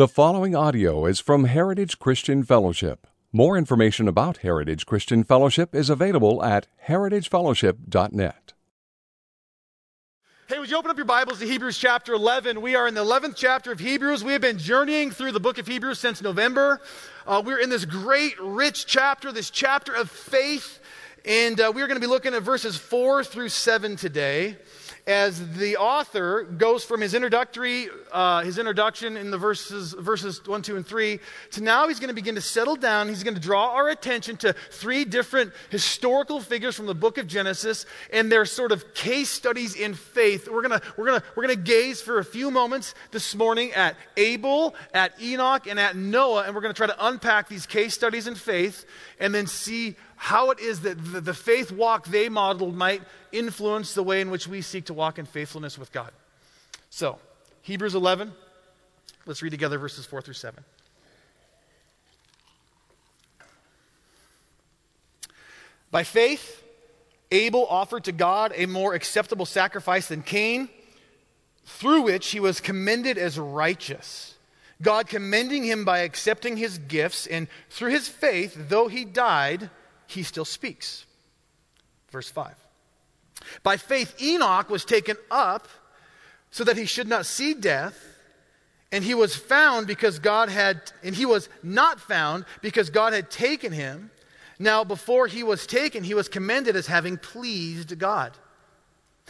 The following audio is from Heritage Christian Fellowship. More information about Heritage Christian Fellowship is available at heritagefellowship.net. Hey, would you open up your Bibles to Hebrews chapter 11? We are in the 11th chapter of Hebrews. We have been journeying through the book of Hebrews since November. Uh, we're in this great, rich chapter, this chapter of faith. And uh, we're going to be looking at verses 4 through 7 today as the author goes from his introductory, uh, his introduction in the verses, verses 1, 2, and 3, to now he's going to begin to settle down. He's going to draw our attention to three different historical figures from the book of Genesis and their sort of case studies in faith. We're going to, we're going to, we're going to gaze for a few moments this morning at Abel, at Enoch, and at Noah, and we're going to try to unpack these case studies in faith and then see how it is that the, faith walk they modeled might influence the way in which we seek to walk in faithfulness with God. So, Hebrews 11, let's read together verses 4 through 7. By faith, Abel offered to God a more acceptable sacrifice than Cain, through which he was commended as righteous. God commending him by accepting his gifts, and through his faith, though he died, he still speaks. Verse 5. By faith, Enoch was taken up so that he should not see death, and he was found because God had, and he was not found because God had taken him. Now, before he was taken, he was commended as having pleased God.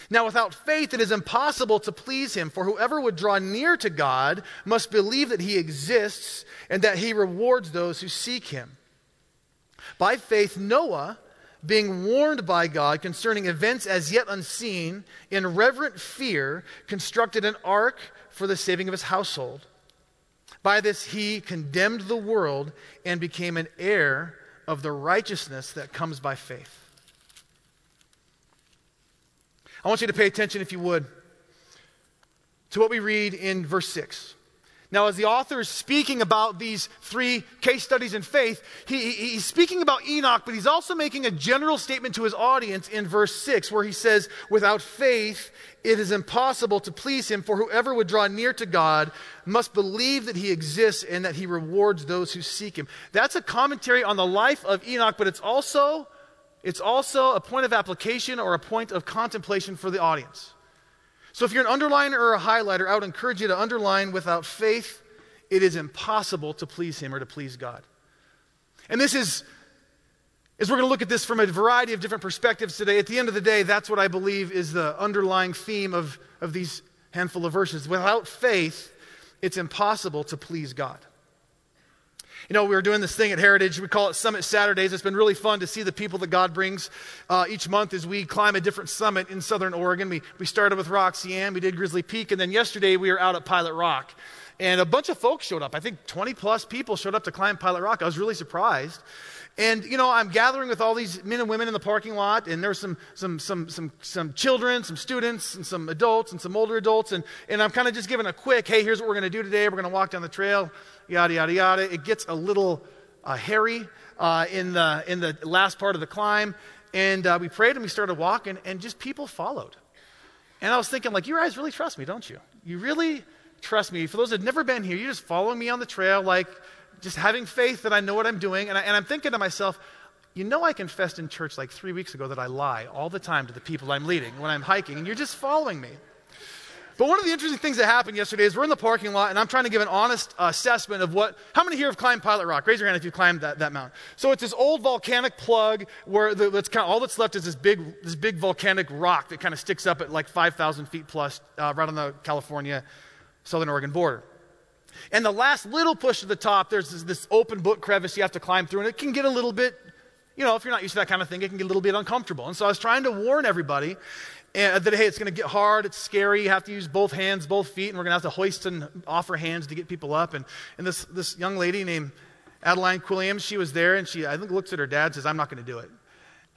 Now, without faith, it is impossible to please him, for whoever would draw near to God must believe that he exists and that he rewards those who seek him. By faith, Noah, being warned by God concerning events as yet unseen, in reverent fear, constructed an ark for the saving of his household. By this, he condemned the world and became an heir of the righteousness that comes by faith. I want you to pay attention, if you would, to what we read in verse 6. Now, as the author is speaking about these three case studies in faith, he, he's speaking about Enoch, but he's also making a general statement to his audience in verse 6, where he says, Without faith, it is impossible to please him, for whoever would draw near to God must believe that he exists and that he rewards those who seek him. That's a commentary on the life of Enoch, but it's also, it's also a point of application or a point of contemplation for the audience. So if you're an underliner or a highlighter, I would encourage you to underline without faith, it is impossible to please Him or to please God. And this is, as we're going to look at this from a variety of different perspectives today, at the end of the day, that's what I believe is the underlying theme of, of these handful of verses. Without faith, it's impossible to please God. You know, we were doing this thing at Heritage. We call it Summit Saturdays. It's been really fun to see the people that God brings uh, each month as we climb a different summit in Southern Oregon. We, we started with Roxy Ann, we did Grizzly Peak, and then yesterday we were out at Pilot Rock. And a bunch of folks showed up. I think 20 plus people showed up to climb Pilot Rock. I was really surprised. And, you know, I'm gathering with all these men and women in the parking lot, and there's some, some, some, some, some children, some students, and some adults, and some older adults. And, and I'm kind of just giving a quick, hey, here's what we're going to do today. We're going to walk down the trail yada, yada, yada. It gets a little uh, hairy uh, in, the, in the last part of the climb. And uh, we prayed and we started walking, and just people followed. And I was thinking, like, you guys really trust me, don't you? You really trust me. For those that have never been here, you're just following me on the trail, like, just having faith that I know what I'm doing. And, I, and I'm thinking to myself, you know, I confessed in church like three weeks ago that I lie all the time to the people I'm leading when I'm hiking, and you're just following me. But one of the interesting things that happened yesterday is we're in the parking lot, and I'm trying to give an honest assessment of what. How many here have climbed Pilot Rock? Raise your hand if you climbed that, that mountain. So it's this old volcanic plug where the, that's kind of, all that's left is this big, this big volcanic rock that kind of sticks up at like 5,000 feet plus, uh, right on the California Southern Oregon border. And the last little push to the top, there's this, this open book crevice you have to climb through, and it can get a little bit you know, if you're not used to that kind of thing, it can get a little bit uncomfortable. And so I was trying to warn everybody and that hey, it's going to get hard, it's scary, you have to use both hands, both feet, and we're going to have to hoist and offer hands to get people up. And, and this, this young lady named Adeline Quilliams, she was there, and she, I think, looks at her dad and says, I'm not going to do it.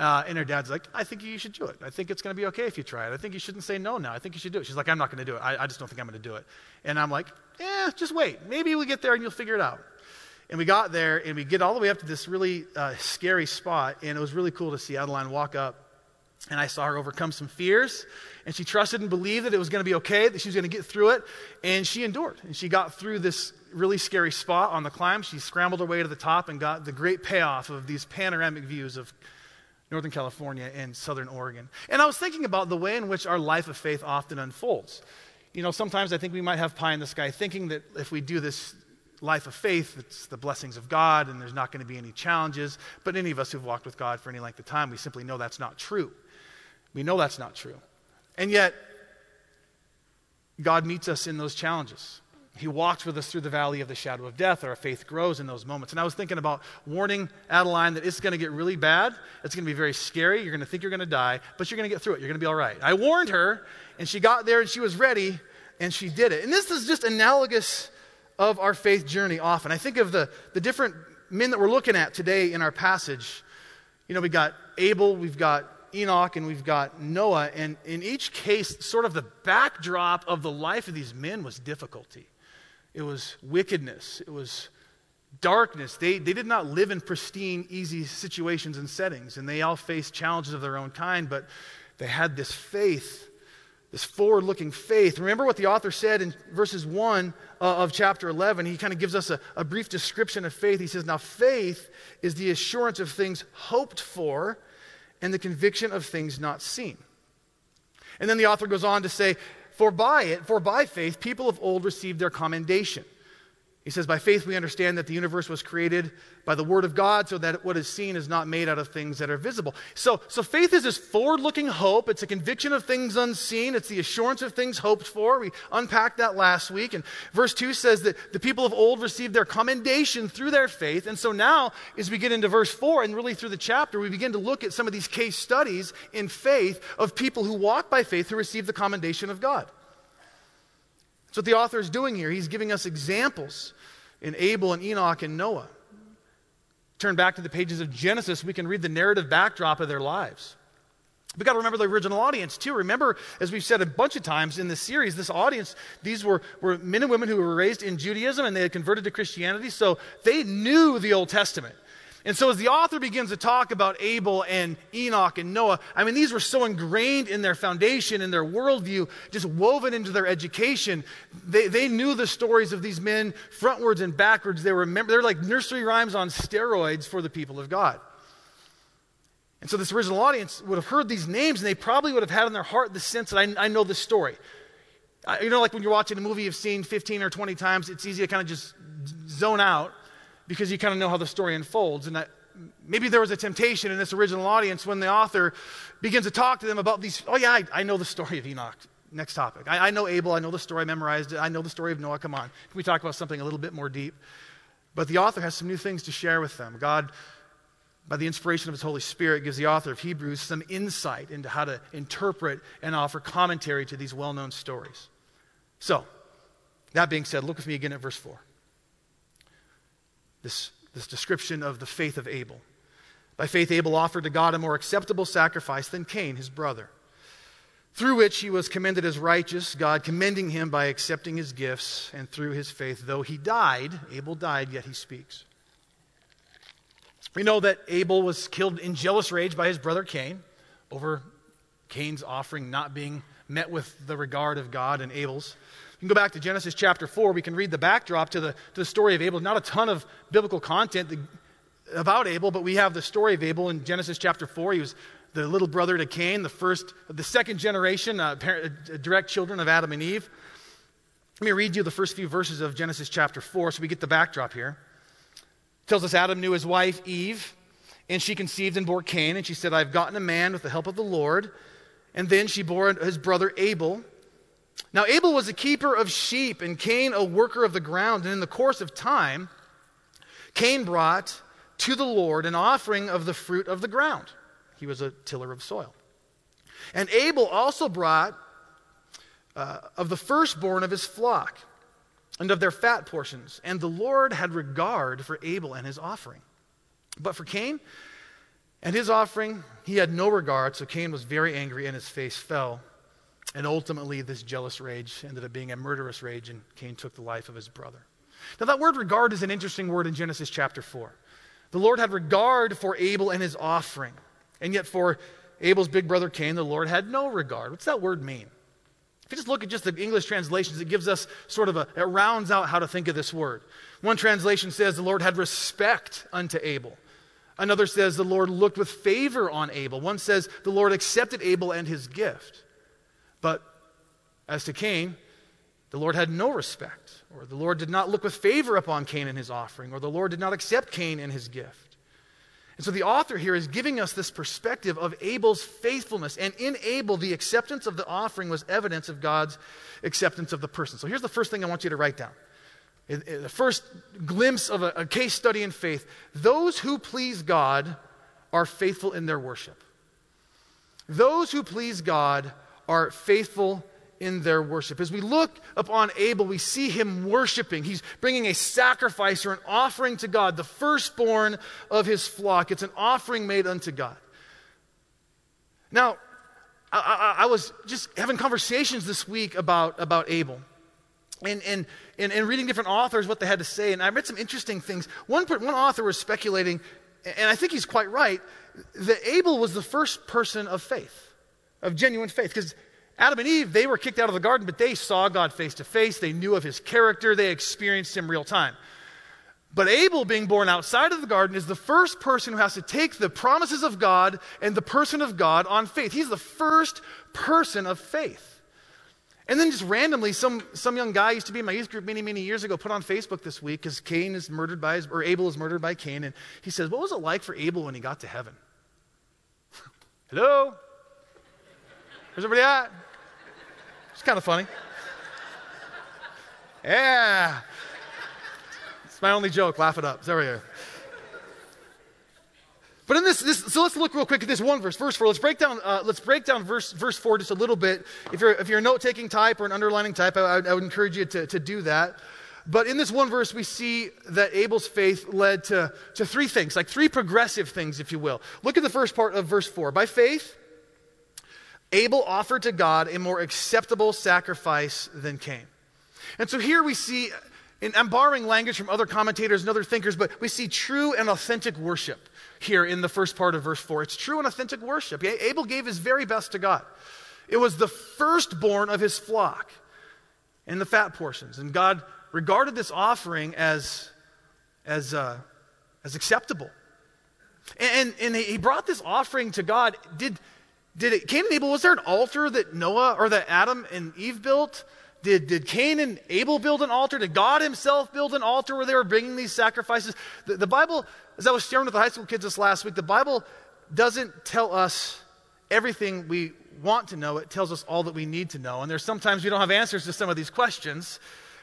Uh, and her dad's like, I think you should do it. I think it's going to be okay if you try it. I think you shouldn't say no now. I think you should do it. She's like, I'm not going to do it. I, I just don't think I'm going to do it. And I'm like, yeah, just wait. Maybe we get there and you'll figure it out. And we got there and we get all the way up to this really uh, scary spot, and it was really cool to see Adeline walk up And I saw her overcome some fears, and she trusted and believed that it was going to be okay, that she was going to get through it, and she endured. And she got through this really scary spot on the climb. She scrambled her way to the top and got the great payoff of these panoramic views of Northern California and Southern Oregon. And I was thinking about the way in which our life of faith often unfolds. You know, sometimes I think we might have pie in the sky thinking that if we do this life of faith, it's the blessings of God and there's not going to be any challenges. But any of us who've walked with God for any length of time, we simply know that's not true. We know that's not true. And yet, God meets us in those challenges. He walks with us through the valley of the shadow of death. Our faith grows in those moments. And I was thinking about warning Adeline that it's going to get really bad. It's going to be very scary. You're going to think you're going to die, but you're going to get through it. You're going to be all right. I warned her, and she got there and she was ready, and she did it. And this is just analogous of our faith journey often. I think of the, the different men that we're looking at today in our passage. You know, we got Abel, we've got Enoch and we've got Noah. And in each case, sort of the backdrop of the life of these men was difficulty. It was wickedness. It was darkness. They, they did not live in pristine, easy situations and settings. And they all faced challenges of their own kind, but they had this faith, this forward looking faith. Remember what the author said in verses 1 uh, of chapter 11? He kind of gives us a, a brief description of faith. He says, Now faith is the assurance of things hoped for and the conviction of things not seen. And then the author goes on to say, For by it, for by faith, people of old received their commendation. He says, By faith we understand that the universe was created by the word of God, so that what is seen is not made out of things that are visible. So, so faith is this forward looking hope. It's a conviction of things unseen, it's the assurance of things hoped for. We unpacked that last week. And verse 2 says that the people of old received their commendation through their faith. And so now, as we get into verse 4 and really through the chapter, we begin to look at some of these case studies in faith of people who walk by faith who receive the commendation of God. That's what the author is doing here. He's giving us examples in Abel and Enoch and Noah. Turn back to the pages of Genesis, we can read the narrative backdrop of their lives. We've got to remember the original audience, too. Remember, as we've said a bunch of times in this series, this audience, these were, were men and women who were raised in Judaism and they had converted to Christianity, so they knew the Old Testament. And so, as the author begins to talk about Abel and Enoch and Noah, I mean, these were so ingrained in their foundation, in their worldview, just woven into their education. They, they knew the stories of these men frontwards and backwards. They were, they're like nursery rhymes on steroids for the people of God. And so, this original audience would have heard these names, and they probably would have had in their heart the sense that I, I know this story. you know, like when you're watching a movie you've seen 15 or 20 times, it's easy to kind of just zone out because you kind of know how the story unfolds. And that maybe there was a temptation in this original audience when the author begins to talk to them about these. Oh, yeah, I, I know the story of Enoch. Next topic. I, I, know Abel. I know the story. I memorized it. I know the story of Noah. Come on. Can we talk about something a little bit more deep? But the author has some new things to share with them. God, by the inspiration of his Holy Spirit, gives the author of Hebrews some insight into how to interpret and offer commentary to these well known stories. So, that being said, look with me again at verse 4 this, this description of the faith of Abel. By faith, Abel offered to God a more acceptable sacrifice than Cain, his brother, through which he was commended as righteous, God commending him by accepting his gifts, and through his faith, though he died, Abel died, yet he speaks. We know that Abel was killed in jealous rage by his brother Cain over Cain's offering not being met with the regard of God and Abel's can go back to Genesis chapter 4. We can read the backdrop to the, to the story of Abel. Not a ton of biblical content about Abel, but we have the story of Abel in Genesis chapter 4. He was the little brother to Cain, the first, the second generation, uh, parent, uh, direct children of Adam and Eve. Let me read you the first few verses of Genesis chapter 4 so we get the backdrop here. It tells us Adam knew his wife Eve, and she conceived and bore Cain, and she said, I've gotten a man with the help of the Lord. And then she bore his brother Abel. Now, Abel was a keeper of sheep, and Cain a worker of the ground. And in the course of time, Cain brought to the Lord an offering of the fruit of the ground. He was a tiller of soil. And Abel also brought uh, of the firstborn of his flock and of their fat portions. And the Lord had regard for Abel and his offering. But for Cain and his offering, he had no regard. So Cain was very angry, and his face fell. And ultimately, this jealous rage ended up being a murderous rage, and Cain took the life of his brother. Now, that word regard is an interesting word in Genesis chapter 4. The Lord had regard for Abel and his offering, and yet for Abel's big brother Cain, the Lord had no regard. What's that word mean? If you just look at just the English translations, it gives us sort of a, it rounds out how to think of this word. One translation says the Lord had respect unto Abel. Another says the Lord looked with favor on Abel. One says the Lord accepted Abel and his gift. But as to Cain, the Lord had no respect, or the Lord did not look with favor upon Cain and his offering, or the Lord did not accept Cain and his gift. And so the author here is giving us this perspective of Abel's faithfulness. And in Abel, the acceptance of the offering was evidence of God's acceptance of the person. So here's the first thing I want you to write down the first glimpse of a, a case study in faith. Those who please God are faithful in their worship. Those who please God are faithful in their worship. As we look upon Abel, we see him worshiping. He's bringing a sacrifice or an offering to God, the firstborn of his flock. It's an offering made unto God. Now, I, I, I was just having conversations this week about, about Abel. And, and, and, and, reading different authors, what they had to say. And I read some interesting things. One, one author was speculating, and I think he's quite right, that Abel was the first person of faith, of genuine faith. Because Adam and Eve, they were kicked out of the garden, but they saw God face to face. They knew of his character. They experienced him real time. But Abel, being born outside of the garden, is the first person who has to take the promises of God and the person of God on faith. He's the first person of faith. And then just randomly, some, some young guy used to be in my youth group many, many years ago put on Facebook this week because Cain is murdered by his, or Abel is murdered by Cain. And he says, What was it like for Abel when he got to heaven? Hello? Where's everybody at? It's kind of funny. Yeah. It's my only joke. Laugh it up. There we go. But in this, this, so let's look real quick at this one verse, verse four. Let's break down, uh, let's break down verse, verse four just a little bit. If you're, if you're a note-taking type or an underlining type, I, I would encourage you to, to do that. But in this one verse, we see that Abel's faith led to, to three things, like three progressive things, if you will. Look at the first part of verse four. By faith, Abel offered to God a more acceptable sacrifice than Cain. And so here we see, and I'm borrowing language from other commentators and other thinkers, but we see true and authentic worship here in the first part of verse 4. It's true and authentic worship. Abel gave his very best to God. It was the firstborn of his flock and the fat portions. And God regarded this offering as, as, uh, as acceptable. And, and he brought this offering to God. Did, did it, Cain and Abel, was there an altar that Noah or that Adam and Eve built? Did, did Cain and Abel build an altar? Did God himself build an altar where they were bringing these sacrifices? The, the Bible, as I was sharing with the high school kids this last week, the Bible doesn't tell us everything we want to know. It tells us all that we need to know. And there's sometimes we don't have answers to some of these questions.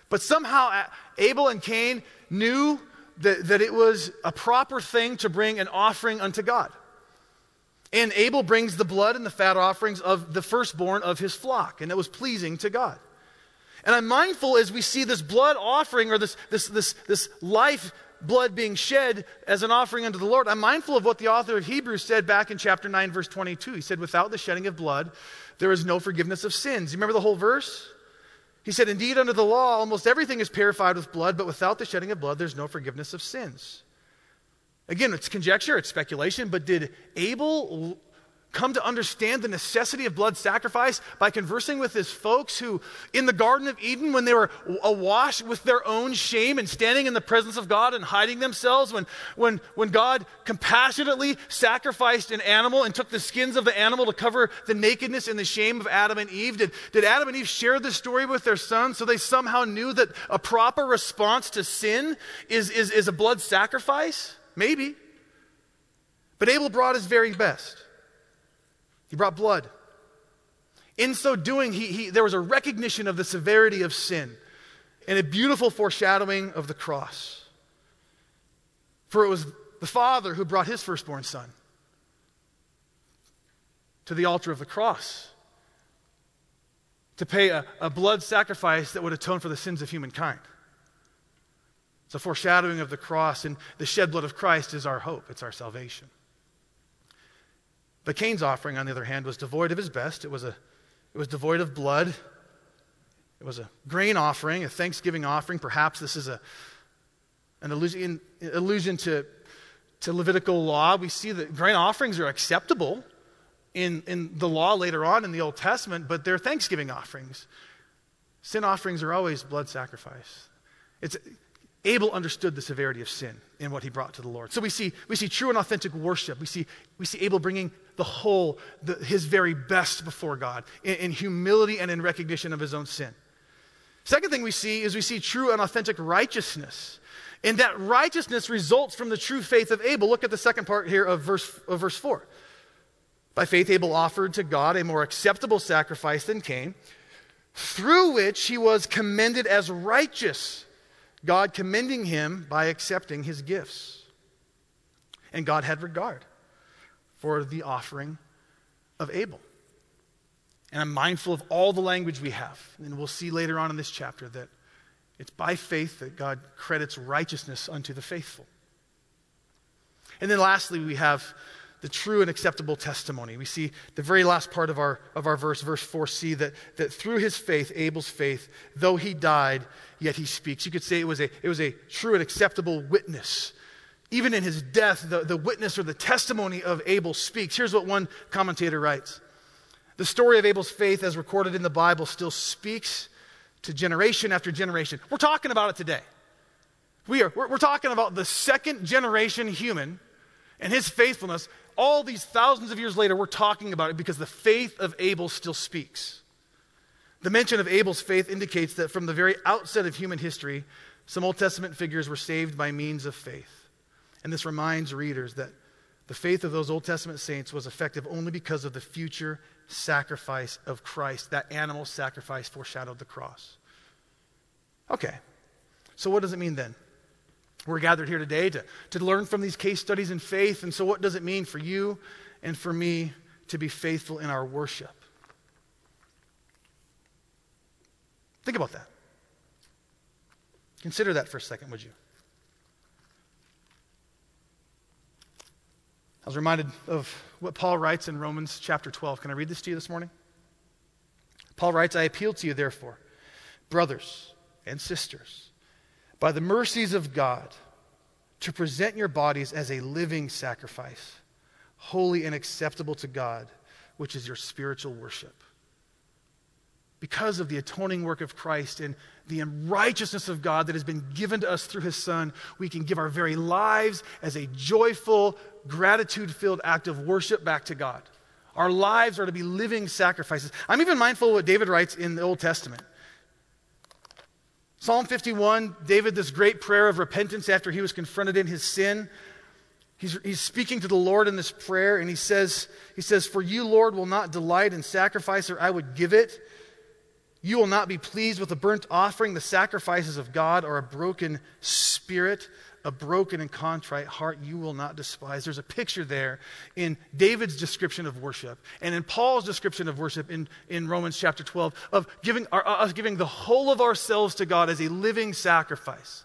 But somehow Abel and Cain knew that, that it was a proper thing to bring an offering unto God. And Abel brings the blood and the fat offerings of the firstborn of his flock, and it was pleasing to God. And I'm mindful as we see this blood offering or this, this, this, this life blood being shed as an offering unto the Lord, I'm mindful of what the author of Hebrews said back in chapter 9, verse 22. He said, Without the shedding of blood, there is no forgiveness of sins. You remember the whole verse? He said, Indeed, under the law, almost everything is purified with blood, but without the shedding of blood, there's no forgiveness of sins. Again, it's conjecture, it's speculation, but did Abel come to understand the necessity of blood sacrifice by conversing with his folks who, in the Garden of Eden, when they were awash with their own shame and standing in the presence of God and hiding themselves, when, when, when God compassionately sacrificed an animal and took the skins of the animal to cover the nakedness and the shame of Adam and Eve, did, did Adam and Eve share this story with their sons so they somehow knew that a proper response to sin is, is, is a blood sacrifice? Maybe. But Abel brought his very best. He brought blood. In so doing, he, he, there was a recognition of the severity of sin and a beautiful foreshadowing of the cross. For it was the Father who brought his firstborn son to the altar of the cross to pay a, a blood sacrifice that would atone for the sins of humankind. It's a foreshadowing of the cross, and the shed blood of Christ is our hope, it's our salvation. But Cain's offering, on the other hand, was devoid of his best. It was, a, it was devoid of blood. It was a grain offering, a thanksgiving offering. Perhaps this is a, an allusion, allusion to, to Levitical law. We see that grain offerings are acceptable in, in the law later on in the Old Testament, but they're thanksgiving offerings. Sin offerings are always blood sacrifice. It's, Abel understood the severity of sin in what he brought to the Lord. So we see, we see true and authentic worship. We see, we see Abel bringing the whole, the, his very best before God in, in humility and in recognition of his own sin. Second thing we see is we see true and authentic righteousness. And that righteousness results from the true faith of Abel. Look at the second part here of verse, of verse 4. By faith, Abel offered to God a more acceptable sacrifice than Cain, through which he was commended as righteous God commending him by accepting his gifts. And God had regard for the offering of Abel. And I'm mindful of all the language we have. And we'll see later on in this chapter that it's by faith that God credits righteousness unto the faithful. And then lastly, we have the true and acceptable testimony. We see the very last part of our, of our verse, verse 4c, that, that through his faith, Abel's faith, though he died, yet he speaks. You could say it was a, it was a true and acceptable witness. Even in his death, the, the witness or the testimony of Abel speaks. Here's what one commentator writes The story of Abel's faith, as recorded in the Bible, still speaks to generation after generation. We're talking about it today. We are, we're, we're talking about the second generation human and his faithfulness all these thousands of years later, we're talking about it because the faith of Abel still speaks. The mention of Abel's faith indicates that from the very outset of human history, some Old Testament figures were saved by means of faith. And this reminds readers that the faith of those Old Testament saints was effective only because of the future sacrifice of Christ. That animal sacrifice foreshadowed the cross. Okay, so what does it mean then? We're gathered here today to, to learn from these case studies in faith. And so, what does it mean for you and for me to be faithful in our worship? Think about that. Consider that for a second, would you? I was reminded of what Paul writes in Romans chapter 12. Can I read this to you this morning? Paul writes, I appeal to you, therefore, brothers and sisters by the mercies of God, to present your bodies as a living sacrifice, holy and acceptable to God, which is your spiritual worship. Because of the atoning work of Christ and the righteousness of God that has been given to us through his Son, we can give our very lives as a joyful, gratitude filled act of worship back to God. Our lives are to be living sacrifices. I'm even mindful of what David writes in the Old Testament. Psalm 51, David, this great prayer of repentance after he was confronted in his sin. He's, he's speaking to the Lord in this prayer, and he says, he says, For you, Lord, will not delight in sacrifice, or I would give it. You will not be pleased with a burnt offering. The sacrifices of God or a broken spirit a broken and contrite heart you will not despise. There's a picture there in David's description of worship and in Paul's description of worship in, in Romans chapter 12 of giving, our, uh, us giving the whole of ourselves to God as a living sacrifice.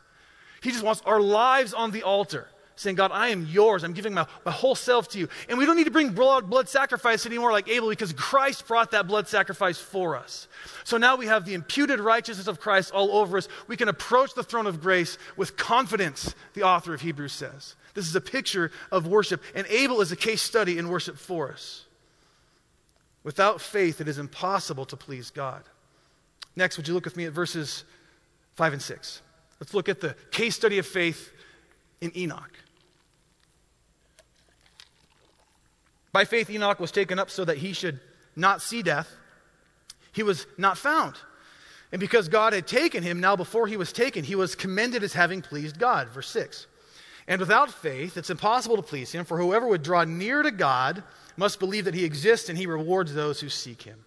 He just wants our lives on the altar saying, God, I am yours. I'm giving my, my whole self to you. And we don't need to bring blood, blood sacrifice anymore like Abel because Christ brought that blood sacrifice for us. So now we have the imputed righteousness of Christ all over us. We can approach the throne of grace with confidence, the author of Hebrews says. This is a picture of worship, and Abel is a case study in worship for us. Without faith, it is impossible to please God. Next, would you look with me at verses 5 and 6? Let's look at the case study of faith in Enoch. By faith, Enoch was taken up so that he should not see death. He was not found. And because God had taken him, now before he was taken, he was commended as having pleased God. Verse 6. And without faith, it's impossible to please him, for whoever would draw near to God must believe that he exists and he rewards those who seek him.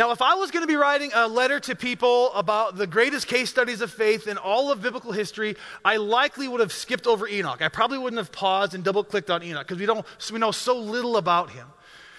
Now, if I was going to be writing a letter to people about the greatest case studies of faith in all of biblical history, I likely would have skipped over Enoch. I probably wouldn't have paused and double clicked on Enoch because we, don't, we know so little about him.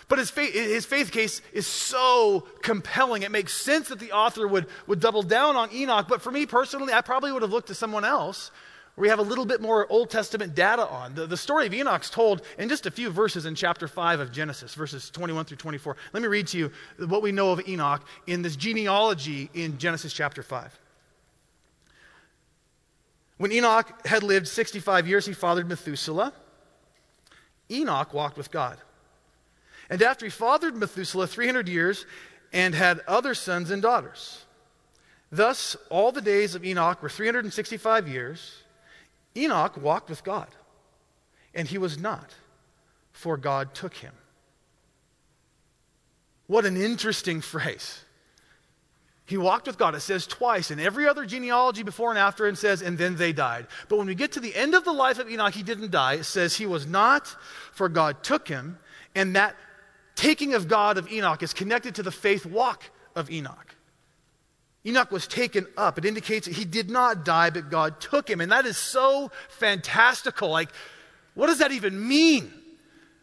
But his faith, his faith case is so compelling. It makes sense that the author would, would double down on Enoch. But for me personally, I probably would have looked to someone else we have a little bit more Old Testament data on. The, the story of Enoch's told in just a few verses in chapter 5 of Genesis, verses 21 through 24. Let me read to you what we know of Enoch in this genealogy in Genesis chapter 5. When Enoch had lived 65 years, he fathered Methuselah. Enoch walked with God. And after he fathered Methuselah 300 years and had other sons and daughters. Thus, all the days of Enoch were 365 years. Enoch walked with God, and he was not, for God took him. What an interesting phrase. He walked with God. It says twice in every other genealogy before and after, and says, and then they died. But when we get to the end of the life of Enoch, he didn't die. It says he was not, for God took him. And that taking of God of Enoch is connected to the faith walk of Enoch. Enoch was taken up. It indicates that he did not die, but God took him. And that is so fantastical. Like, what does that even mean?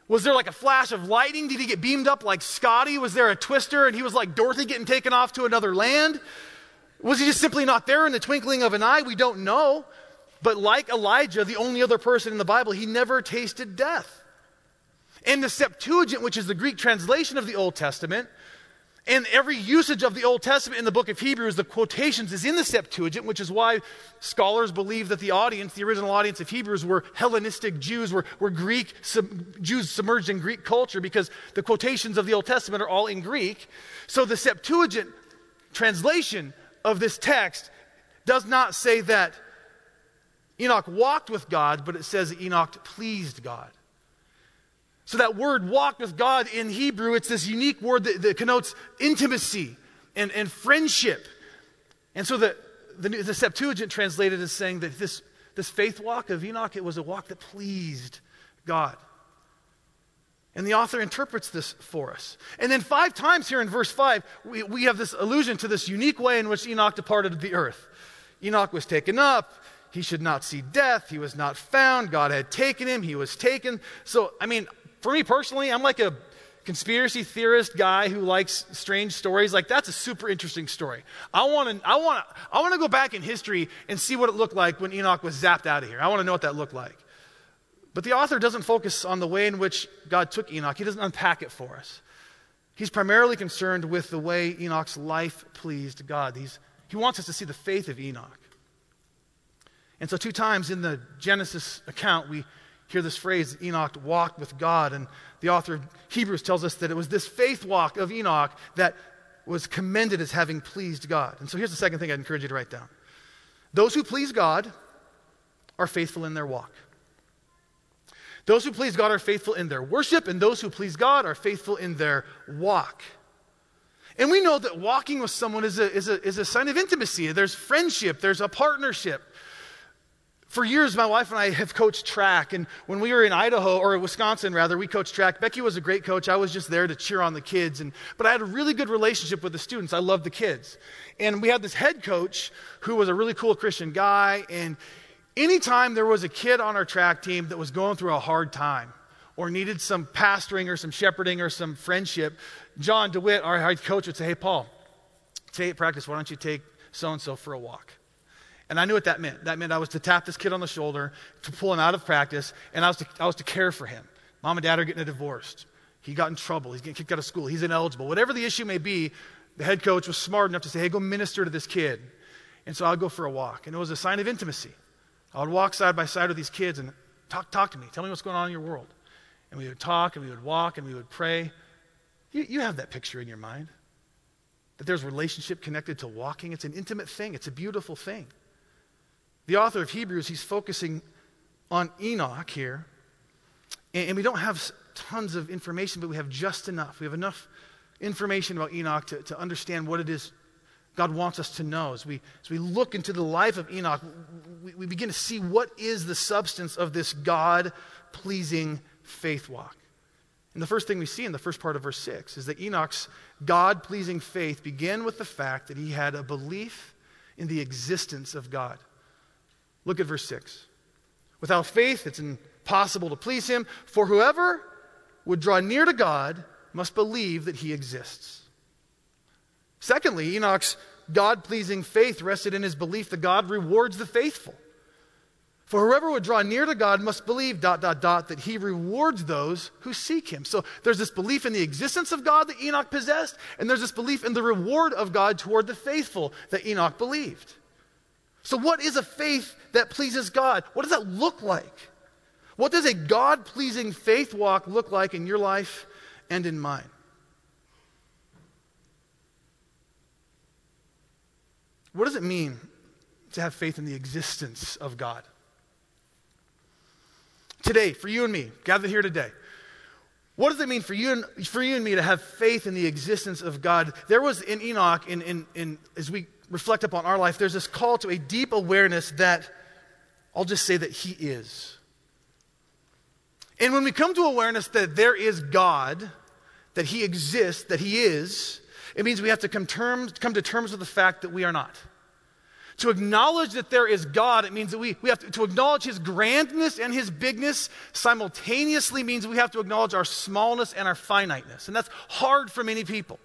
Was there like a flash of lightning? Did he get beamed up like Scotty? Was there a twister and he was like Dorothy getting taken off to another land? Was he just simply not there in the twinkling of an eye? We don't know. But like Elijah, the only other person in the Bible, he never tasted death. And the Septuagint, which is the Greek translation of the Old Testament, and every usage of the Old Testament in the book of Hebrews, the quotations, is in the Septuagint, which is why scholars believe that the audience, the original audience of Hebrews, were Hellenistic Jews, were, were Greek, sub, Jews submerged in Greek culture, because the quotations of the Old Testament are all in Greek. So the Septuagint translation of this text does not say that Enoch walked with God, but it says that Enoch pleased God. So that word walk with God in Hebrew, it's this unique word that, that connotes intimacy and, and friendship. And so the, the, the Septuagint translated as saying that this, this faith walk of Enoch, it was a walk that pleased God. And the author interprets this for us. And then five times here in verse 5, we, we have this allusion to this unique way in which Enoch departed the earth. Enoch was taken up. He should not see death. He was not found. God had taken him. He was taken. So, I mean, for me personally, I'm like a conspiracy theorist guy who likes strange stories. Like that's a super interesting story. I want to I want to I want to go back in history and see what it looked like when Enoch was zapped out of here. I want to know what that looked like. But the author doesn't focus on the way in which God took Enoch. He doesn't unpack it for us. He's primarily concerned with the way Enoch's life pleased God. He's, he wants us to see the faith of Enoch. And so, two times in the Genesis account, we hear this phrase Enoch walked with God. And the author of Hebrews tells us that it was this faith walk of Enoch that was commended as having pleased God. And so here's the second thing I'd encourage you to write down those who please God are faithful in their walk. Those who please God are faithful in their worship, and those who please God are faithful in their walk. And we know that walking with someone is a, is a, is a sign of intimacy. There's friendship, there's a partnership. For years, my wife and I have coached track. And when we were in Idaho, or Wisconsin rather, we coached track. Becky was a great coach. I was just there to cheer on the kids. And, but I had a really good relationship with the students. I loved the kids. And we had this head coach who was a really cool Christian guy. And anytime there was a kid on our track team that was going through a hard time or needed some pastoring or some shepherding or some friendship, John DeWitt, our head coach, would say, Hey, Paul, today at practice, why don't you take so and so for a walk? And I knew what that meant. That meant I was to tap this kid on the shoulder, to pull him out of practice, and I was to, I was to care for him. Mom and dad are getting a divorced. He got in trouble. He's getting kicked out of school. He's ineligible. Whatever the issue may be, the head coach was smart enough to say, hey, go minister to this kid. And so I'd go for a walk. And it was a sign of intimacy. I would walk side by side with these kids and talk, talk to me. Tell me what's going on in your world. And we would talk and we would walk and we would pray. You, you have that picture in your mind that there's relationship connected to walking. It's an intimate thing, it's a beautiful thing. The author of Hebrews, he's focusing on Enoch here. And, we don't have tons of information, but we have just enough. We have enough information about Enoch to, to understand what it is God wants us to know. As we, as we look into the life of Enoch, we, we begin to see what is the substance of this God pleasing faith walk. And the first thing we see in the first part of verse 6 is that Enoch's God pleasing faith began with the fact that he had a belief in the existence of God. Look at verse 6. Without faith, it's impossible to please him, for whoever would draw near to God must believe that he exists. Secondly, Enoch's God pleasing faith rested in his belief that God rewards the faithful. For whoever would draw near to God must believe, dot, dot, dot, that he rewards those who seek him. So there's this belief in the existence of God that Enoch possessed, and there's this belief in the reward of God toward the faithful that Enoch believed. So, what is a faith that pleases God? What does that look like? What does a God pleasing faith walk look like in your life and in mine. What does it mean to have faith in the existence of God? Today, for you and me, gathered here today, what does it mean for you and, for you and me to have faith in the existence of God? There was in Enoch, in, in, in, as we reflect upon our life, there's this call to a deep awareness that I'll just say that He is. And when we come to awareness that there is God, that He exists, that He is, it means we have to come, terms, come to terms with the fact that we are not. To acknowledge that there is God, it means that we, we have to, to acknowledge His grandness and His bigness simultaneously means we have to acknowledge our smallness and our finiteness. And that's hard for many people.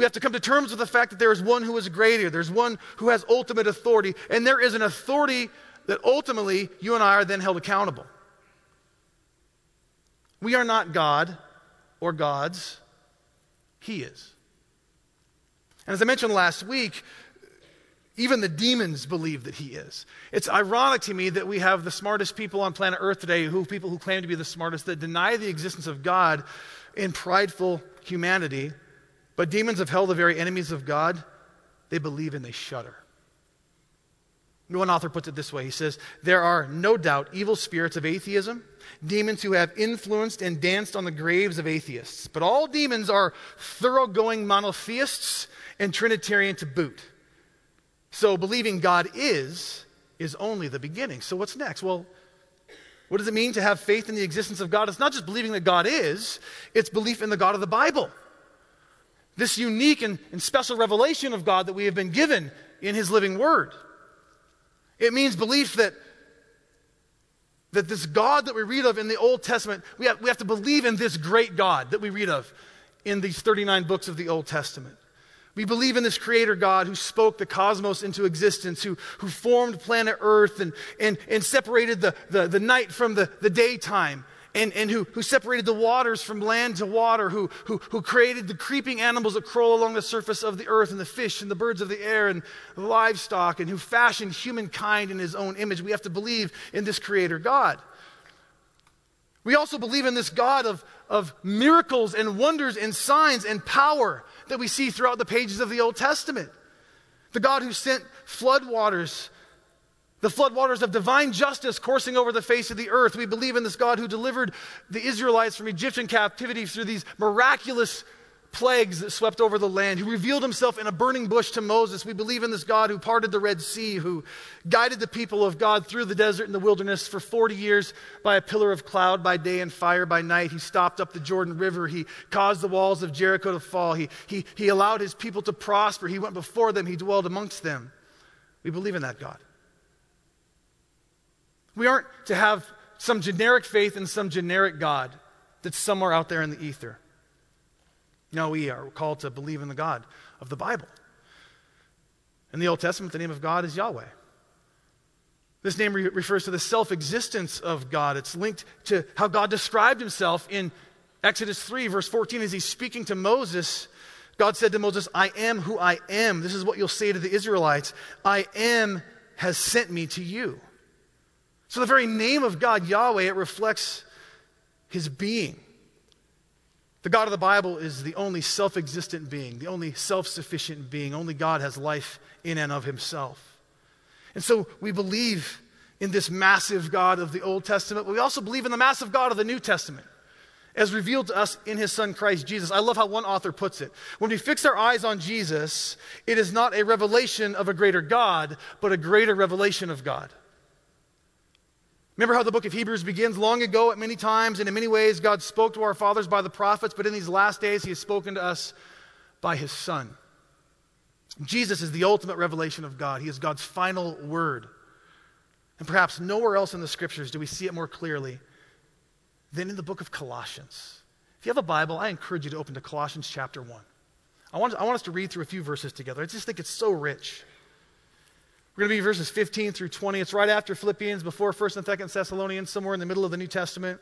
We have to come to terms with the fact that there is one who is greater, there's one who has ultimate authority, and there is an authority that ultimately you and I are then held accountable. We are not God or gods, He is. And as I mentioned last week, even the demons believe that he is. It's ironic to me that we have the smartest people on planet Earth today, who people who claim to be the smartest, that deny the existence of God in prideful humanity. But demons of hell, the very enemies of God, they believe and they shudder. One author puts it this way He says, There are no doubt evil spirits of atheism, demons who have influenced and danced on the graves of atheists. But all demons are thoroughgoing monotheists and Trinitarian to boot. So believing God is, is only the beginning. So what's next? Well, what does it mean to have faith in the existence of God? It's not just believing that God is, it's belief in the God of the Bible. This unique and, and special revelation of God that we have been given in His living Word. It means belief that, that this God that we read of in the Old Testament, we have, we have to believe in this great God that we read of in these 39 books of the Old Testament. We believe in this creator God who spoke the cosmos into existence, who, who formed planet Earth and, and, and separated the, the, the night from the, the daytime, and, and who, who separated the waters from land to water, who, who, who created the creeping animals that crawl along the surface of the earth, and the fish and the birds of the air and the livestock, and who fashioned humankind in his own image. We have to believe in this creator God. We also believe in this God of, of miracles and wonders and signs and power that we see throughout the pages of the Old Testament. The God who sent floodwaters, the floodwaters of divine justice coursing over the face of the earth. We believe in this God who delivered the Israelites from Egyptian captivity through these miraculous plagues that swept over the land, who revealed himself in a burning bush to Moses. We believe in this God who parted the Red Sea, who guided the people of God through the desert and the wilderness for 40 years by a pillar of cloud by day and fire by night. He stopped up the Jordan River. He caused the walls of Jericho to fall. He, he, he allowed his people to prosper. He went before them. He dwelled amongst them. We believe in that God. We aren't to have some generic faith in some generic God that's somewhere out there in the ether. No, we are called to believe in the God of the Bible. In the Old Testament, the name of God is Yahweh. This name re- refers to the self existence of God. It's linked to how God described himself in Exodus 3, verse 14, as he's speaking to Moses. God said to Moses, I am who I am. This is what you'll say to the Israelites I am has sent me to you. So the very name of God, Yahweh, it reflects his being. The God of the Bible is the only self existent being, the only self sufficient being. Only God has life in and of himself. And so we believe in this massive God of the Old Testament, but we also believe in the massive God of the New Testament, as revealed to us in his Son Christ Jesus. I love how one author puts it. When we fix our eyes on Jesus, it is not a revelation of a greater God, but a greater revelation of God. Remember how the book of Hebrews begins long ago at many times and in many ways God spoke to our fathers by the prophets, but in these last days he has spoken to us by his Son. Jesus is the ultimate revelation of God. He is God's final word. And perhaps nowhere else in the scriptures do we see it more clearly than in the book of Colossians. If you have a Bible, I encourage you to open to Colossians chapter 1. I want, I want us to read through a few verses together. I just think it's so rich. We're going to be verses 15 through 20. It's right after Philippians, before 1st and 2nd Thessalonians, somewhere in the middle of the New Testament.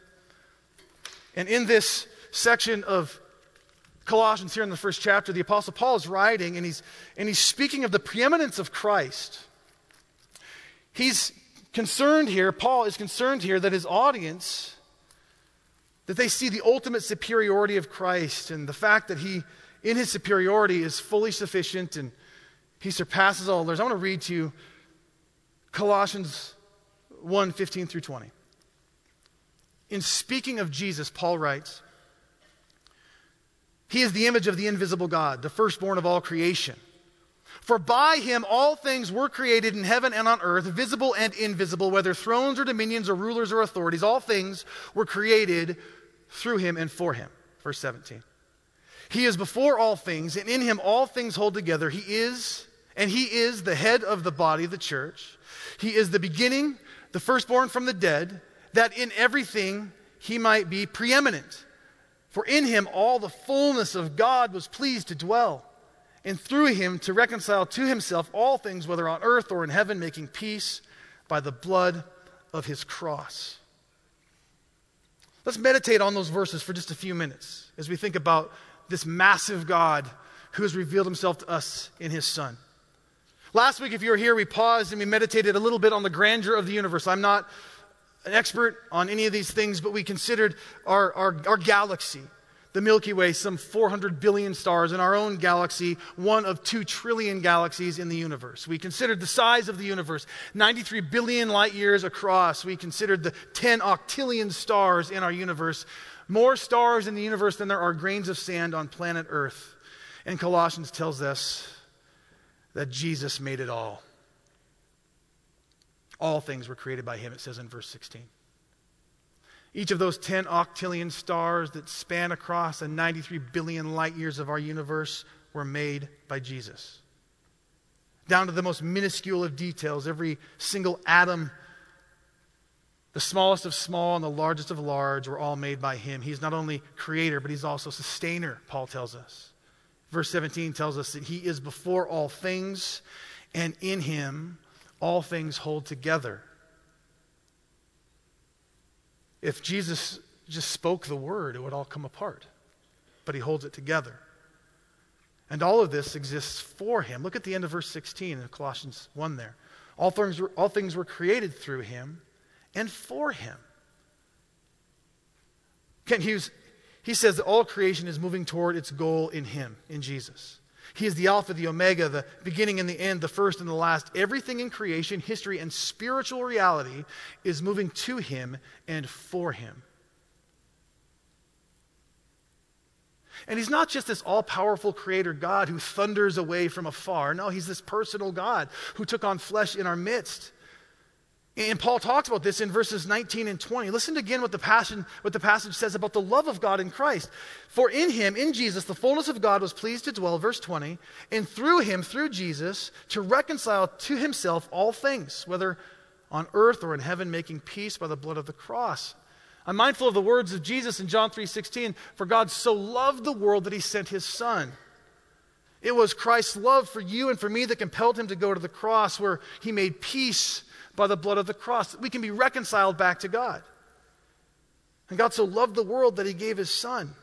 And in this section of Colossians, here in the first chapter, the Apostle Paul is writing and he's, and he's speaking of the preeminence of Christ. He's concerned here, Paul is concerned here that his audience that they see the ultimate superiority of Christ and the fact that he, in his superiority, is fully sufficient and he surpasses all others. I want to read to you Colossians 1 15 through 20. In speaking of Jesus, Paul writes, He is the image of the invisible God, the firstborn of all creation. For by him all things were created in heaven and on earth, visible and invisible, whether thrones or dominions or rulers or authorities, all things were created through him and for him. Verse 17. He is before all things, and in him all things hold together. He is, and he is the head of the body, of the church. He is the beginning, the firstborn from the dead, that in everything he might be preeminent. For in him all the fullness of God was pleased to dwell, and through him to reconcile to himself all things, whether on earth or in heaven, making peace by the blood of his cross. Let's meditate on those verses for just a few minutes as we think about this massive God who has revealed himself to us in his Son. Last week, if you were here, we paused and we meditated a little bit on the grandeur of the universe. I'm not an expert on any of these things, but we considered our, our, our galaxy the Milky Way, some 400 billion stars, in our own galaxy, one of 2 trillion galaxies in the universe. We considered the size of the universe, 93 billion light years across. We considered the 10 octillion stars in our universe, more stars in the universe than there are grains of sand on planet Earth. And Colossians tells us that Jesus made it all. All things were created by him, it says in verse 16. Each of those 10 octillion stars that span across the 93 billion light years of our universe were made by Jesus. Down to the most minuscule of details, every single atom, the smallest of small and the largest of large, were all made by Him. He's not only creator, but He's also sustainer, Paul tells us. Verse 17 tells us that He is before all things, and in Him all things hold together. If Jesus just spoke the word, it would all come apart. But he holds it together. And all of this exists for him. Look at the end of verse 16 in Colossians 1 there. All things, were, all things were created through him and for him. Kent Hughes, he says that all creation is moving toward its goal in him, in Jesus. He is the Alpha, the Omega, the beginning and the end, the first and the last. Everything in creation, history, and spiritual reality is moving to Him and for Him. And he's not just this all powerful creator God who thunders away from afar. No, he's this personal God who took on flesh in our midst. And Paul talks about this in verses 19 and 20. Listen again what the, passion, what the passage says about the love of God in Christ. For in him, in Jesus, the fullness of God was pleased to dwell, verse 20, and through him, through Jesus, to reconcile to himself all things, whether on earth or in heaven, making peace by the blood of the cross. I'm mindful of the words of Jesus in John 3:16, for God so loved the world that he sent his son. It was Christ's love for you and for me that compelled him to go to the cross where he made peace by the blood of the cross. We can be reconciled back to God. And God so loved the world that he gave his son.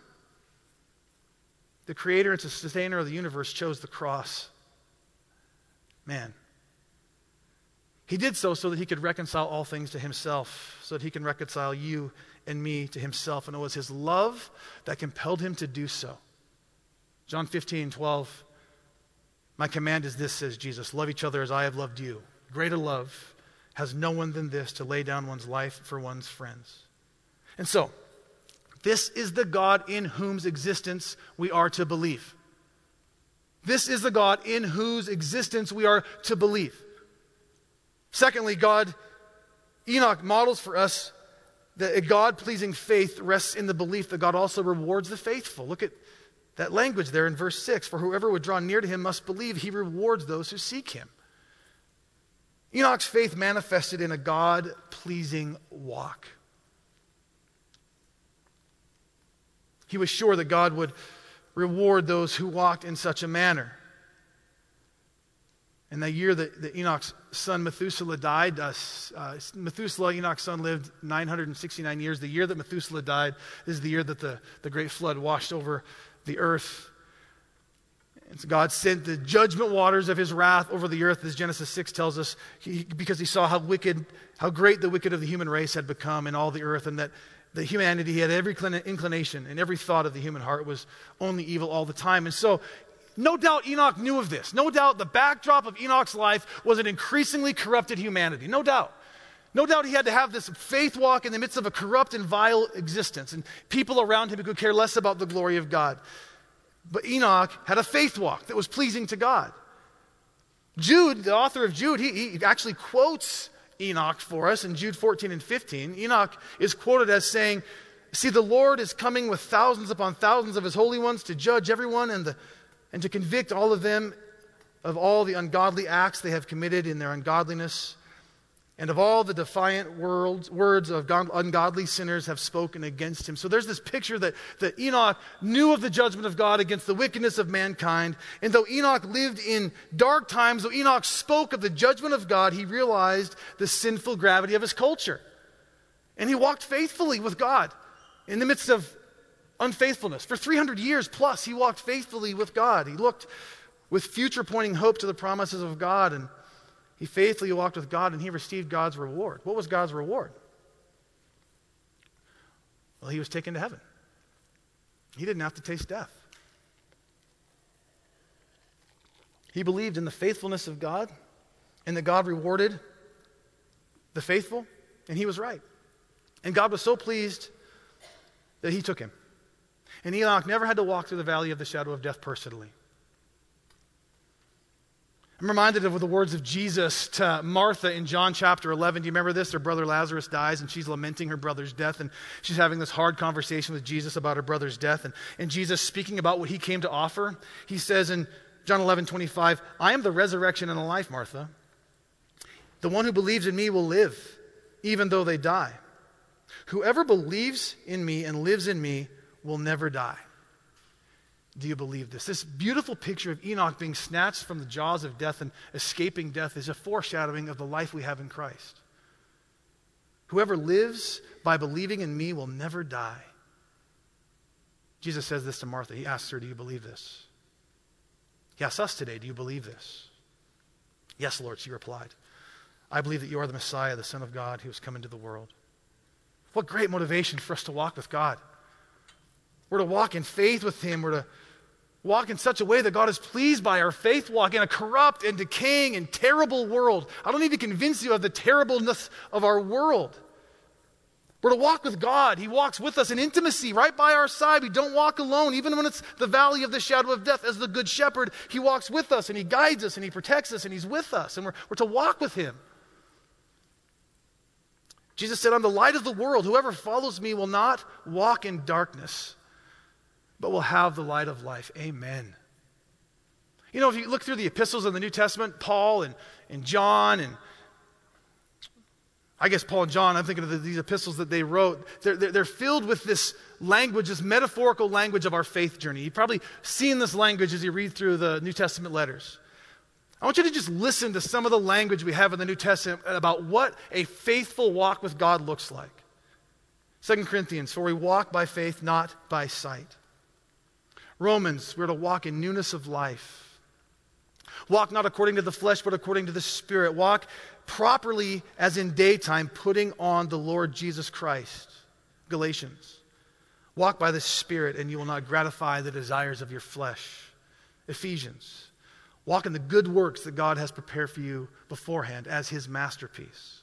The creator and sustainer of the universe chose the cross. Man. He did so so that he could reconcile all things to himself, so that he can reconcile you and me to himself. And it was his love that compelled him to do so. John 15, 12. My command is this, says Jesus love each other as I have loved you. Greater love has no one than this to lay down one's life for one's friends. And so, this is the God in whose existence we are to believe. This is the God in whose existence we are to believe. Secondly, God, Enoch models for us that a God pleasing faith rests in the belief that God also rewards the faithful. Look at that language there in verse 6 For whoever would draw near to him must believe he rewards those who seek him. Enoch's faith manifested in a God pleasing walk. He was sure that God would reward those who walked in such a manner. In the year that, that Enoch's son Methuselah died, uh, uh, Methuselah, Enoch's son, lived 969 years. The year that Methuselah died is the year that the, the great flood washed over the earth. And God sent the judgment waters of his wrath over the earth, as Genesis 6 tells us, he, because he saw how wicked, how great the wicked of the human race had become in all the earth, and that the humanity, had every inclination and every thought of the human heart was only evil all the time. And so, no doubt Enoch knew of this. No doubt the backdrop of Enoch's life was an increasingly corrupted humanity. No doubt. No doubt he had to have this faith walk in the midst of a corrupt and vile existence and people around him who could care less about the glory of God. But Enoch had a faith walk that was pleasing to God. Jude, the author of Jude, he, he actually quotes Enoch for us in Jude 14 and 15. Enoch is quoted as saying, See, the Lord is coming with thousands upon thousands of his holy ones to judge everyone and, the, and to convict all of them of all the ungodly acts they have committed in their ungodliness and of all the defiant words, words of ungodly sinners have spoken against him. So there's this picture that, that Enoch knew of the judgment of God against the wickedness of mankind. And though Enoch lived in dark times, though Enoch spoke of the judgment of God, he realized the sinful gravity of his culture. And he walked faithfully with God in the midst of unfaithfulness. For 300 years plus, he walked faithfully with God. He looked with future pointing hope to the promises of God and he faithfully walked with God and he received God's reward. What was God's reward? Well, he was taken to heaven. He didn't have to taste death. He believed in the faithfulness of God and that God rewarded the faithful, and he was right. And God was so pleased that he took him. And Enoch never had to walk through the valley of the shadow of death personally. I'm reminded of the words of Jesus to Martha in John chapter 11. Do you remember this? Her brother Lazarus dies, and she's lamenting her brother's death, and she's having this hard conversation with Jesus about her brother's death. And, and Jesus, speaking about what he came to offer, he says in John 11, 25, I am the resurrection and the life, Martha. The one who believes in me will live, even though they die. Whoever believes in me and lives in me will never die. Do you believe this? This beautiful picture of Enoch being snatched from the jaws of death and escaping death is a foreshadowing of the life we have in Christ. Whoever lives by believing in me will never die. Jesus says this to Martha. He asks her, Do you believe this? He asks us today, Do you believe this? Yes, Lord, she replied. I believe that you are the Messiah, the Son of God, who has come into the world. What great motivation for us to walk with God. We're to walk in faith with Him. We're to walk in such a way that God is pleased by our faith walk in a corrupt and decaying and terrible world. I don't need to convince you of the terribleness of our world. We're to walk with God. He walks with us in intimacy right by our side. We don't walk alone, even when it's the valley of the shadow of death. As the good shepherd, He walks with us and He guides us and He protects us and He's with us. And we're, we're to walk with Him. Jesus said, I'm the light of the world. Whoever follows me will not walk in darkness, but will have the light of life. Amen. You know, if you look through the epistles in the New Testament, Paul and, and John, and I guess Paul and John, I'm thinking of the, these epistles that they wrote, they're, they're, they're, filled with this language, this metaphorical language of our faith journey. You've probably seen this language as you read through the New Testament letters. I want you to just listen to some of the language we have in the New Testament about what a faithful walk with God looks like. 2 Corinthians, for we walk by faith, not by sight. Romans, we're to walk in newness of life. Walk not according to the flesh, but according to the Spirit. Walk properly as in daytime, putting on the Lord Jesus Christ. Galatians. Walk by the Spirit, and you will not gratify the desires of your flesh. Ephesians. Walk in the good works that God has prepared for you beforehand as His masterpiece.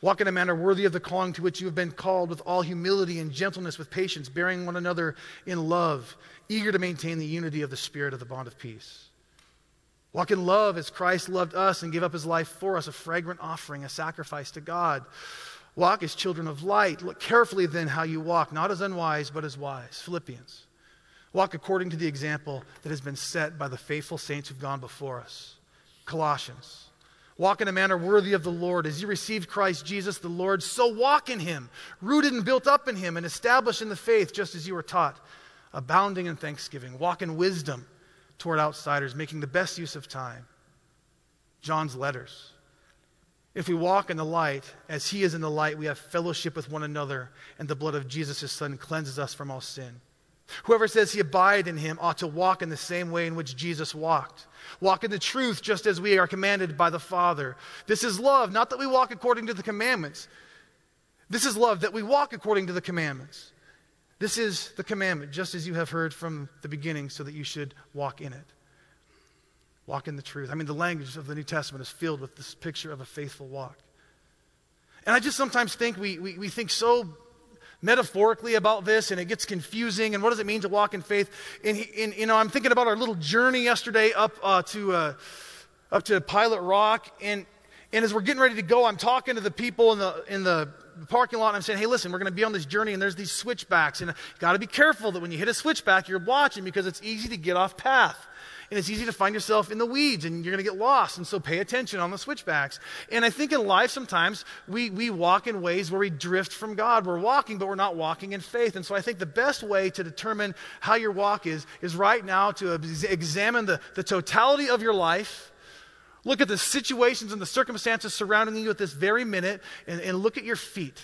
Walk in a manner worthy of the calling to which you have been called with all humility and gentleness, with patience, bearing one another in love, eager to maintain the unity of the Spirit of the bond of peace. Walk in love as Christ loved us and gave up his life for us, a fragrant offering, a sacrifice to God. Walk as children of light. Look carefully then how you walk, not as unwise, but as wise. Philippians. Walk according to the example that has been set by the faithful saints who've gone before us. Colossians. Walk in a manner worthy of the Lord. As you received Christ Jesus the Lord, so walk in him, rooted and built up in him, and established in the faith just as you were taught, abounding in thanksgiving. Walk in wisdom toward outsiders, making the best use of time. John's letters. If we walk in the light, as he is in the light, we have fellowship with one another, and the blood of Jesus, his son, cleanses us from all sin. Whoever says he abide in him ought to walk in the same way in which Jesus walked. Walk in the truth just as we are commanded by the Father. This is love, not that we walk according to the commandments. This is love, that we walk according to the commandments. This is the commandment, just as you have heard from the beginning, so that you should walk in it. Walk in the truth. I mean, the language of the New Testament is filled with this picture of a faithful walk. And I just sometimes think we, we, we think so metaphorically about this and it gets confusing. And what does it mean to walk in faith? And, and you know, I'm thinking about our little journey yesterday up uh, to, uh, up to Pilot Rock. And, and as we're getting ready to go, I'm talking to the people in the, in the parking lot and I'm saying, hey, listen, we're going to be on this journey and there's these switchbacks. And got to be careful that when you hit a switchback, you're watching because it's easy to get off path and it's easy to find yourself in the weeds and you're going to get lost. And so pay attention on the switchbacks. And I think in life sometimes we, we walk in ways where we drift from God. We're walking, but we're not walking in faith. And so I think the best way to determine how your walk is, is right now to examine the, the totality of your life. Look at the situations and the circumstances surrounding you at this very minute and, and look at your feet.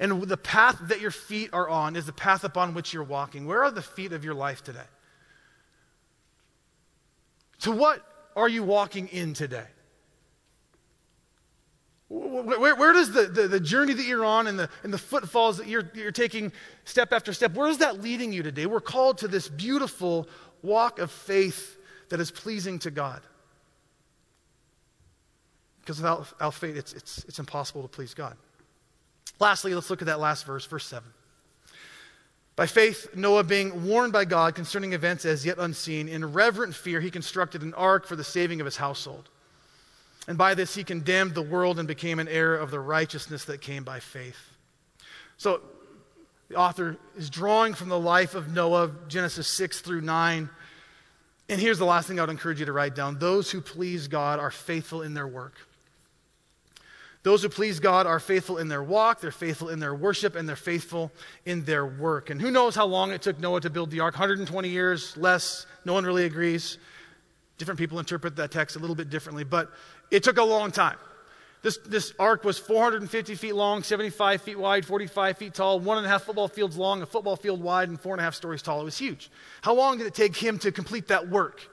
And the path that your feet are on is the path upon which you're walking. Where are the feet of your life today? To what are you walking in today? Where, where does the, the, the, journey that you're on and the, and the footfalls that you're, you're taking step after step, where is that leading you today? We're called to this beautiful walk of faith that is pleasing to God. Because without, without faith, it's, it's, it's impossible to please God. Lastly, let's look at that last verse, verse 7. By faith, Noah, being warned by God concerning events as yet unseen, in reverent fear, he constructed an ark for the saving of his household. And by this, he condemned the world and became an heir of the righteousness that came by faith. So, the author is drawing from the life of Noah, Genesis 6 through 9. And here's the last thing I would encourage you to write down those who please God are faithful in their work. Those who please God are faithful in their walk, they're faithful in their worship, and they're faithful in their work. And who knows how long it took Noah to build the ark? 120 years, less. No one really agrees. Different people interpret that text a little bit differently, but it took a long time. This, this ark was 450 feet long, 75 feet wide, 45 feet tall, one and a half football fields long, a football field wide, and four and a half stories tall. It was huge. How long did it take him to complete that work?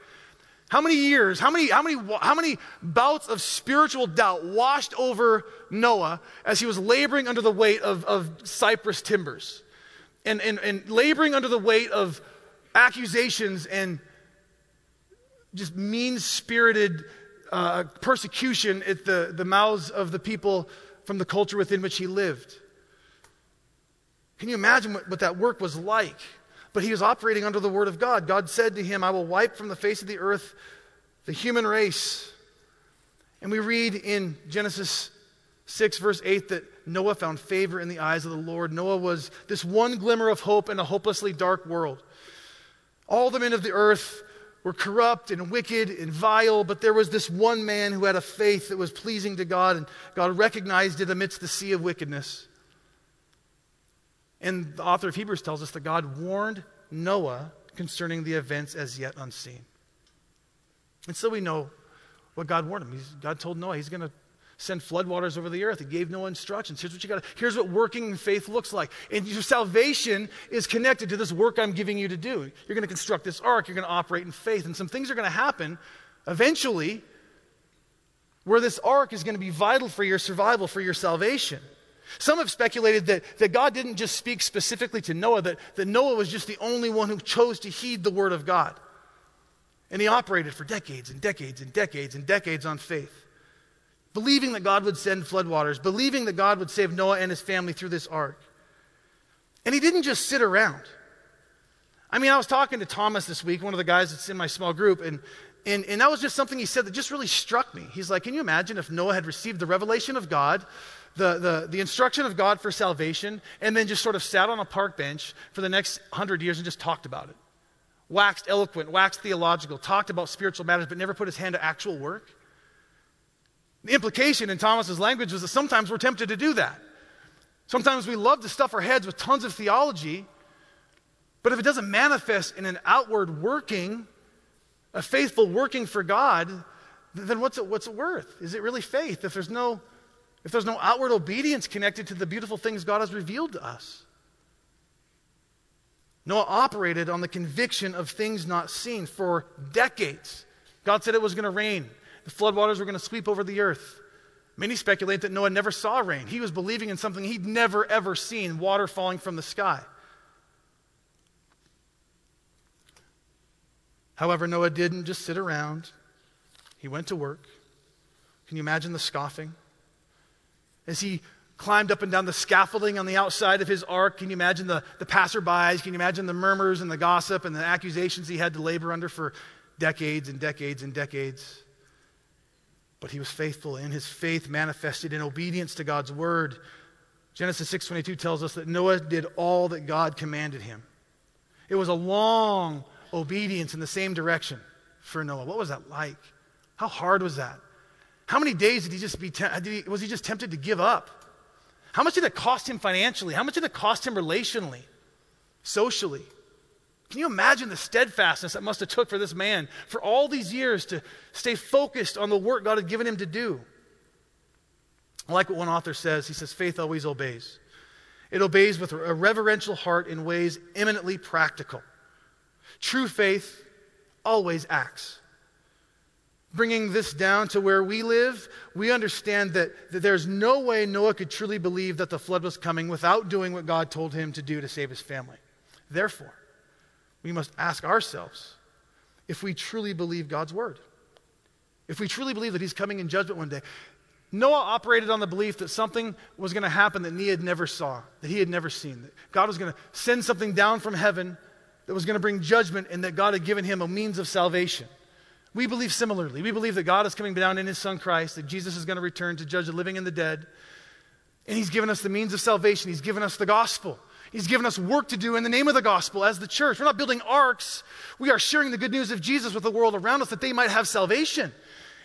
How many years, how many, how many, how many bouts of spiritual doubt washed over Noah as he was laboring under the weight of, of cypress timbers and, and, and laboring under the weight of accusations and just mean spirited uh, persecution at the, the mouths of the people from the culture within which he lived? Can you imagine what, what that work was like? But he was operating under the word of God. God said to him, I will wipe from the face of the earth the human race. And we read in Genesis 6, verse 8, that Noah found favor in the eyes of the Lord. Noah was this one glimmer of hope in a hopelessly dark world. All the men of the earth were corrupt and wicked and vile, but there was this one man who had a faith that was pleasing to God, and God recognized it amidst the sea of wickedness. And the author of Hebrews tells us that God warned Noah concerning the events as yet unseen. And so we know what God warned him. He's, God told Noah he's going to send floodwaters over the earth. He gave Noah instructions. Here's what you got. Here's what working in faith looks like. And your salvation is connected to this work I'm giving you to do. You're going to construct this ark. You're going to operate in faith, and some things are going to happen eventually where this ark is going to be vital for your survival, for your salvation. Some have speculated that, that God didn't just speak specifically to Noah, that, that Noah was just the only one who chose to heed the word of God. And he operated for decades and decades and decades and decades on faith, believing that God would send floodwaters, believing that God would save Noah and his family through this ark. And he didn't just sit around. I mean, I was talking to Thomas this week, one of the guys that's in my small group, and, and, and that was just something he said that just really struck me. He's like, Can you imagine if Noah had received the revelation of God the, the, the instruction of God for salvation and then just sort of sat on a park bench for the next hundred years and just talked about it. Waxed eloquent, waxed theological, talked about spiritual matters, but never put his hand to actual work. The implication in Thomas's language was that sometimes we're tempted to do that. Sometimes we love to stuff our heads with tons of theology, but if it doesn't manifest in an outward working, a faithful working for God, then what's it, what's it worth? Is it really faith if there's no if there's no outward obedience connected to the beautiful things God has revealed to us. Noah operated on the conviction of things not seen for decades. God said it was going to rain, the floodwaters were going to sweep over the earth. Many speculate that Noah never saw rain. He was believing in something he'd never, ever seen water falling from the sky. However, Noah didn't just sit around, he went to work. Can you imagine the scoffing? As he climbed up and down the scaffolding on the outside of his ark, can you imagine the, the passerbys? Can you imagine the murmurs and the gossip and the accusations he had to labor under for decades and decades and decades? But he was faithful, and his faith manifested in obedience to God's word. Genesis 6:22 tells us that Noah did all that God commanded him. It was a long obedience in the same direction for Noah. What was that like? How hard was that? How many days did he just be, te- he, was he just tempted to give up? How much did it cost him financially? How much did it cost him relationally, socially? Can you imagine the steadfastness that must have took for this man for all these years to stay focused on the work God had given him to do? I like what one author says. He says, faith always obeys. It obeys with a reverential heart in ways eminently practical. True faith always acts. Bringing this down to where we live, we understand that, that there's no way Noah could truly believe that the flood was coming without doing what God told him to do to save his family. Therefore, we must ask ourselves if we truly believe God's word. If we truly believe that he's coming in judgment one day. Noah operated on the belief that something was going to happen that he had never saw, that he had never seen. That God was going to send something down from heaven that was going to bring judgment and that God had given him a means of salvation. We believe similarly. We believe that God is coming down in his son Christ, that Jesus is going to return to judge the living and the dead. And he's given us the means of salvation. He's given us the gospel. He's given us work to do in the name of the gospel as the church. We're not building arks. We are sharing the good news of Jesus with the world around us that they might have salvation.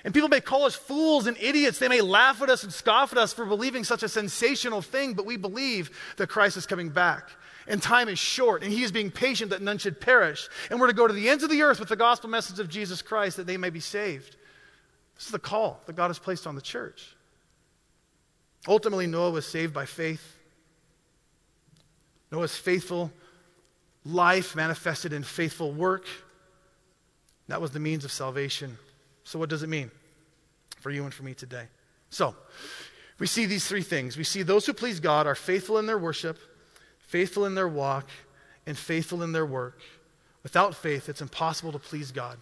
And people may call us fools and idiots. They may laugh at us and scoff at us for believing such a sensational thing, but we believe that Christ is coming back and time is short, and he is being patient that none should perish. And we're to go to the ends of the earth with the gospel message of Jesus Christ that they may be saved. This is the call that God has placed on the church. Ultimately, Noah was saved by faith. Noah's faithful life manifested in faithful work. That was the means of salvation. So, what does it mean for you and for me today? So, we see these three things. We see those who please God are faithful in their worship, faithful in their walk, and faithful in their work. Without faith, it's impossible to please God.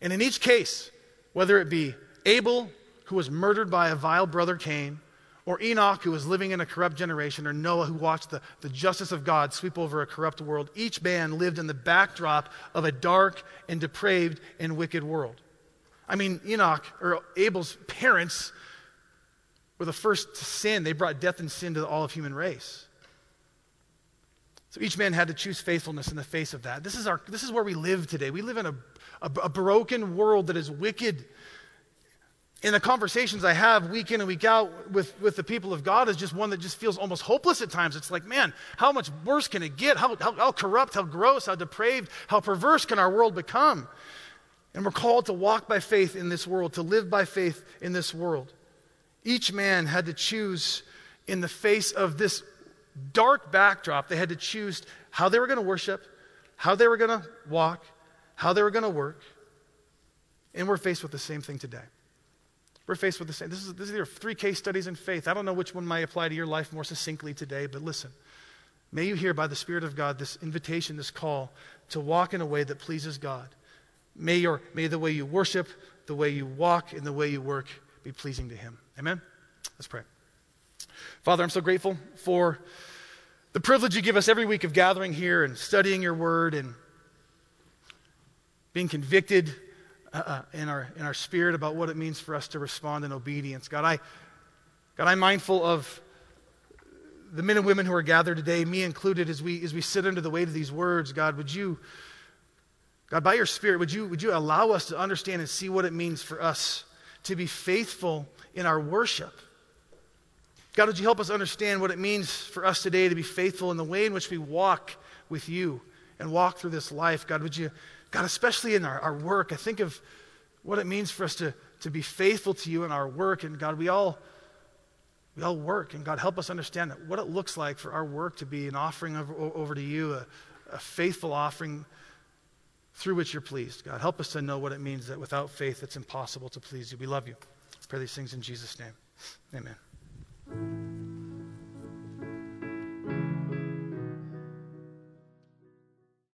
And in each case, whether it be Abel, who was murdered by a vile brother Cain, or Enoch, who was living in a corrupt generation, or Noah, who watched the, the justice of God sweep over a corrupt world, each man lived in the backdrop of a dark and depraved and wicked world. I mean, Enoch, or Abel's parents, were the first to sin. They brought death and sin to all of human race. So each man had to choose faithfulness in the face of that. This is, our, this is where we live today. We live in a, a, a broken world that is wicked. In the conversations I have week in and week out with, with the people of God is just one that just feels almost hopeless at times. It's like, man, how much worse can it get? How, how, how corrupt, how gross, how depraved, how perverse can our world become? And we're called to walk by faith in this world, to live by faith in this world. Each man had to choose in the face of this dark backdrop, they had to choose how they were going to worship, how they were going to walk, how they were going to work. And we're faced with the same thing today. We're faced with the same. This is, this is three case studies in faith. I don't know which one might apply to your life more succinctly today, but listen. May you hear by the Spirit of God this invitation, this call to walk in a way that pleases God. May, your, may the way you worship, the way you walk, and the way you work be pleasing to Him. Amen? Let's pray. Father, I'm so grateful for the privilege you give us every week of gathering here and studying your word and being convicted uh, uh, in, our, in our spirit about what it means for us to respond in obedience. God, I, God, I'm mindful of the men and women who are gathered today, me included, as we, as we sit under the weight of these words. God, would you, God, by your Spirit, would you, would you allow us to understand and see what it means for us to be faithful in our worship? God, would you help us understand what it means for us today to be faithful in the way in which we walk with you and walk through this life? God, would you, God, especially in our, our work, I think of what it means for us to, to be faithful to you in our work. And God, we all, we all work. And God, help us understand what it looks like for our work to be an offering over, over to you, a, a faithful offering through which you're pleased. God, help us to know what it means that without faith it's impossible to please you. We love you. Pray these things in Jesus' name. Amen.